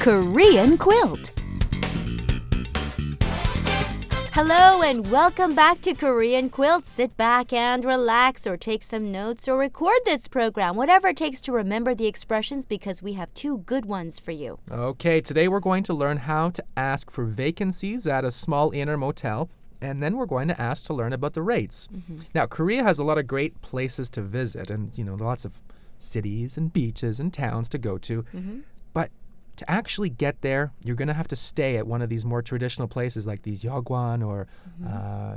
Korean quilt. Hello and welcome back to Korean Quilt. Sit back and relax or take some notes or record this program, whatever it takes to remember the expressions because we have two good ones for you. Okay, today we're going to learn how to ask for vacancies at a small inn or motel. And then we're going to ask to learn about the rates. Mm-hmm. Now, Korea has a lot of great places to visit and, you know, lots of cities and beaches and towns to go to. Mm-hmm. But to actually get there, you're going to have to stay at one of these more traditional places like these yogwan or, uh,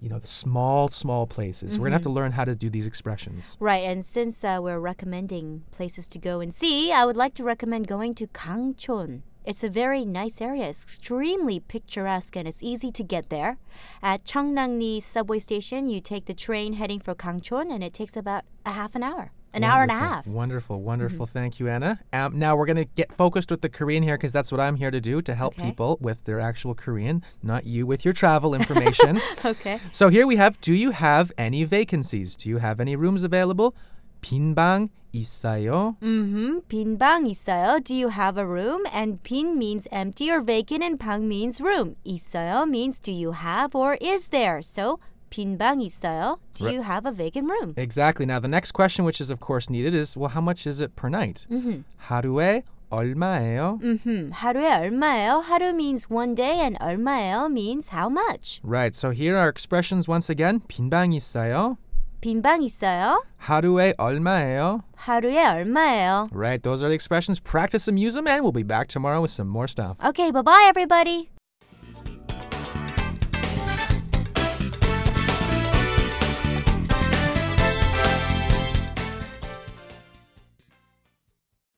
you know, the small, small places. We're going to have to learn how to do these expressions. Right, and since uh, we're recommending places to go and see, I would like to recommend going to Gangchon. It's a very nice area. It's extremely picturesque and it's easy to get there. At Cheongnyangni subway station, you take the train heading for Gangchon and it takes about a half an hour An hour and a Wonderful, half. Wonderful, wonderful. Thank you, Anna. Um, now we're going to get focused with the Korean here because that's what I'm here to do to help Okay. people with their actual Korean, not you with your travel information. Okay. so here we have Do you have any vacancies? Do you have any rooms available? 빈방 있어요? Mm-hmm. 빈방 있어요. Do you have a room? And 빈 means empty or vacant and 방 means room. 있어요 means do you have or is there. So 빈방 있어요. Do Right. you have a vacant room? Exactly. Now the next question, which is of course needed, is well, how much is it per night? Mm-hmm. 하루에 얼마예요? Mm-hmm. 하루에 얼마예요? 하루 means one day and 얼마예요 means how much. Right. So here are expressions once again. 빈방 있어요? 빈방 있어요? 하루에 얼마예요? 하루에 얼마예요? Right. Those are the expressions. Practice them, use them, and we'll be back tomorrow with some more stuff. Okay, bye-bye everybody.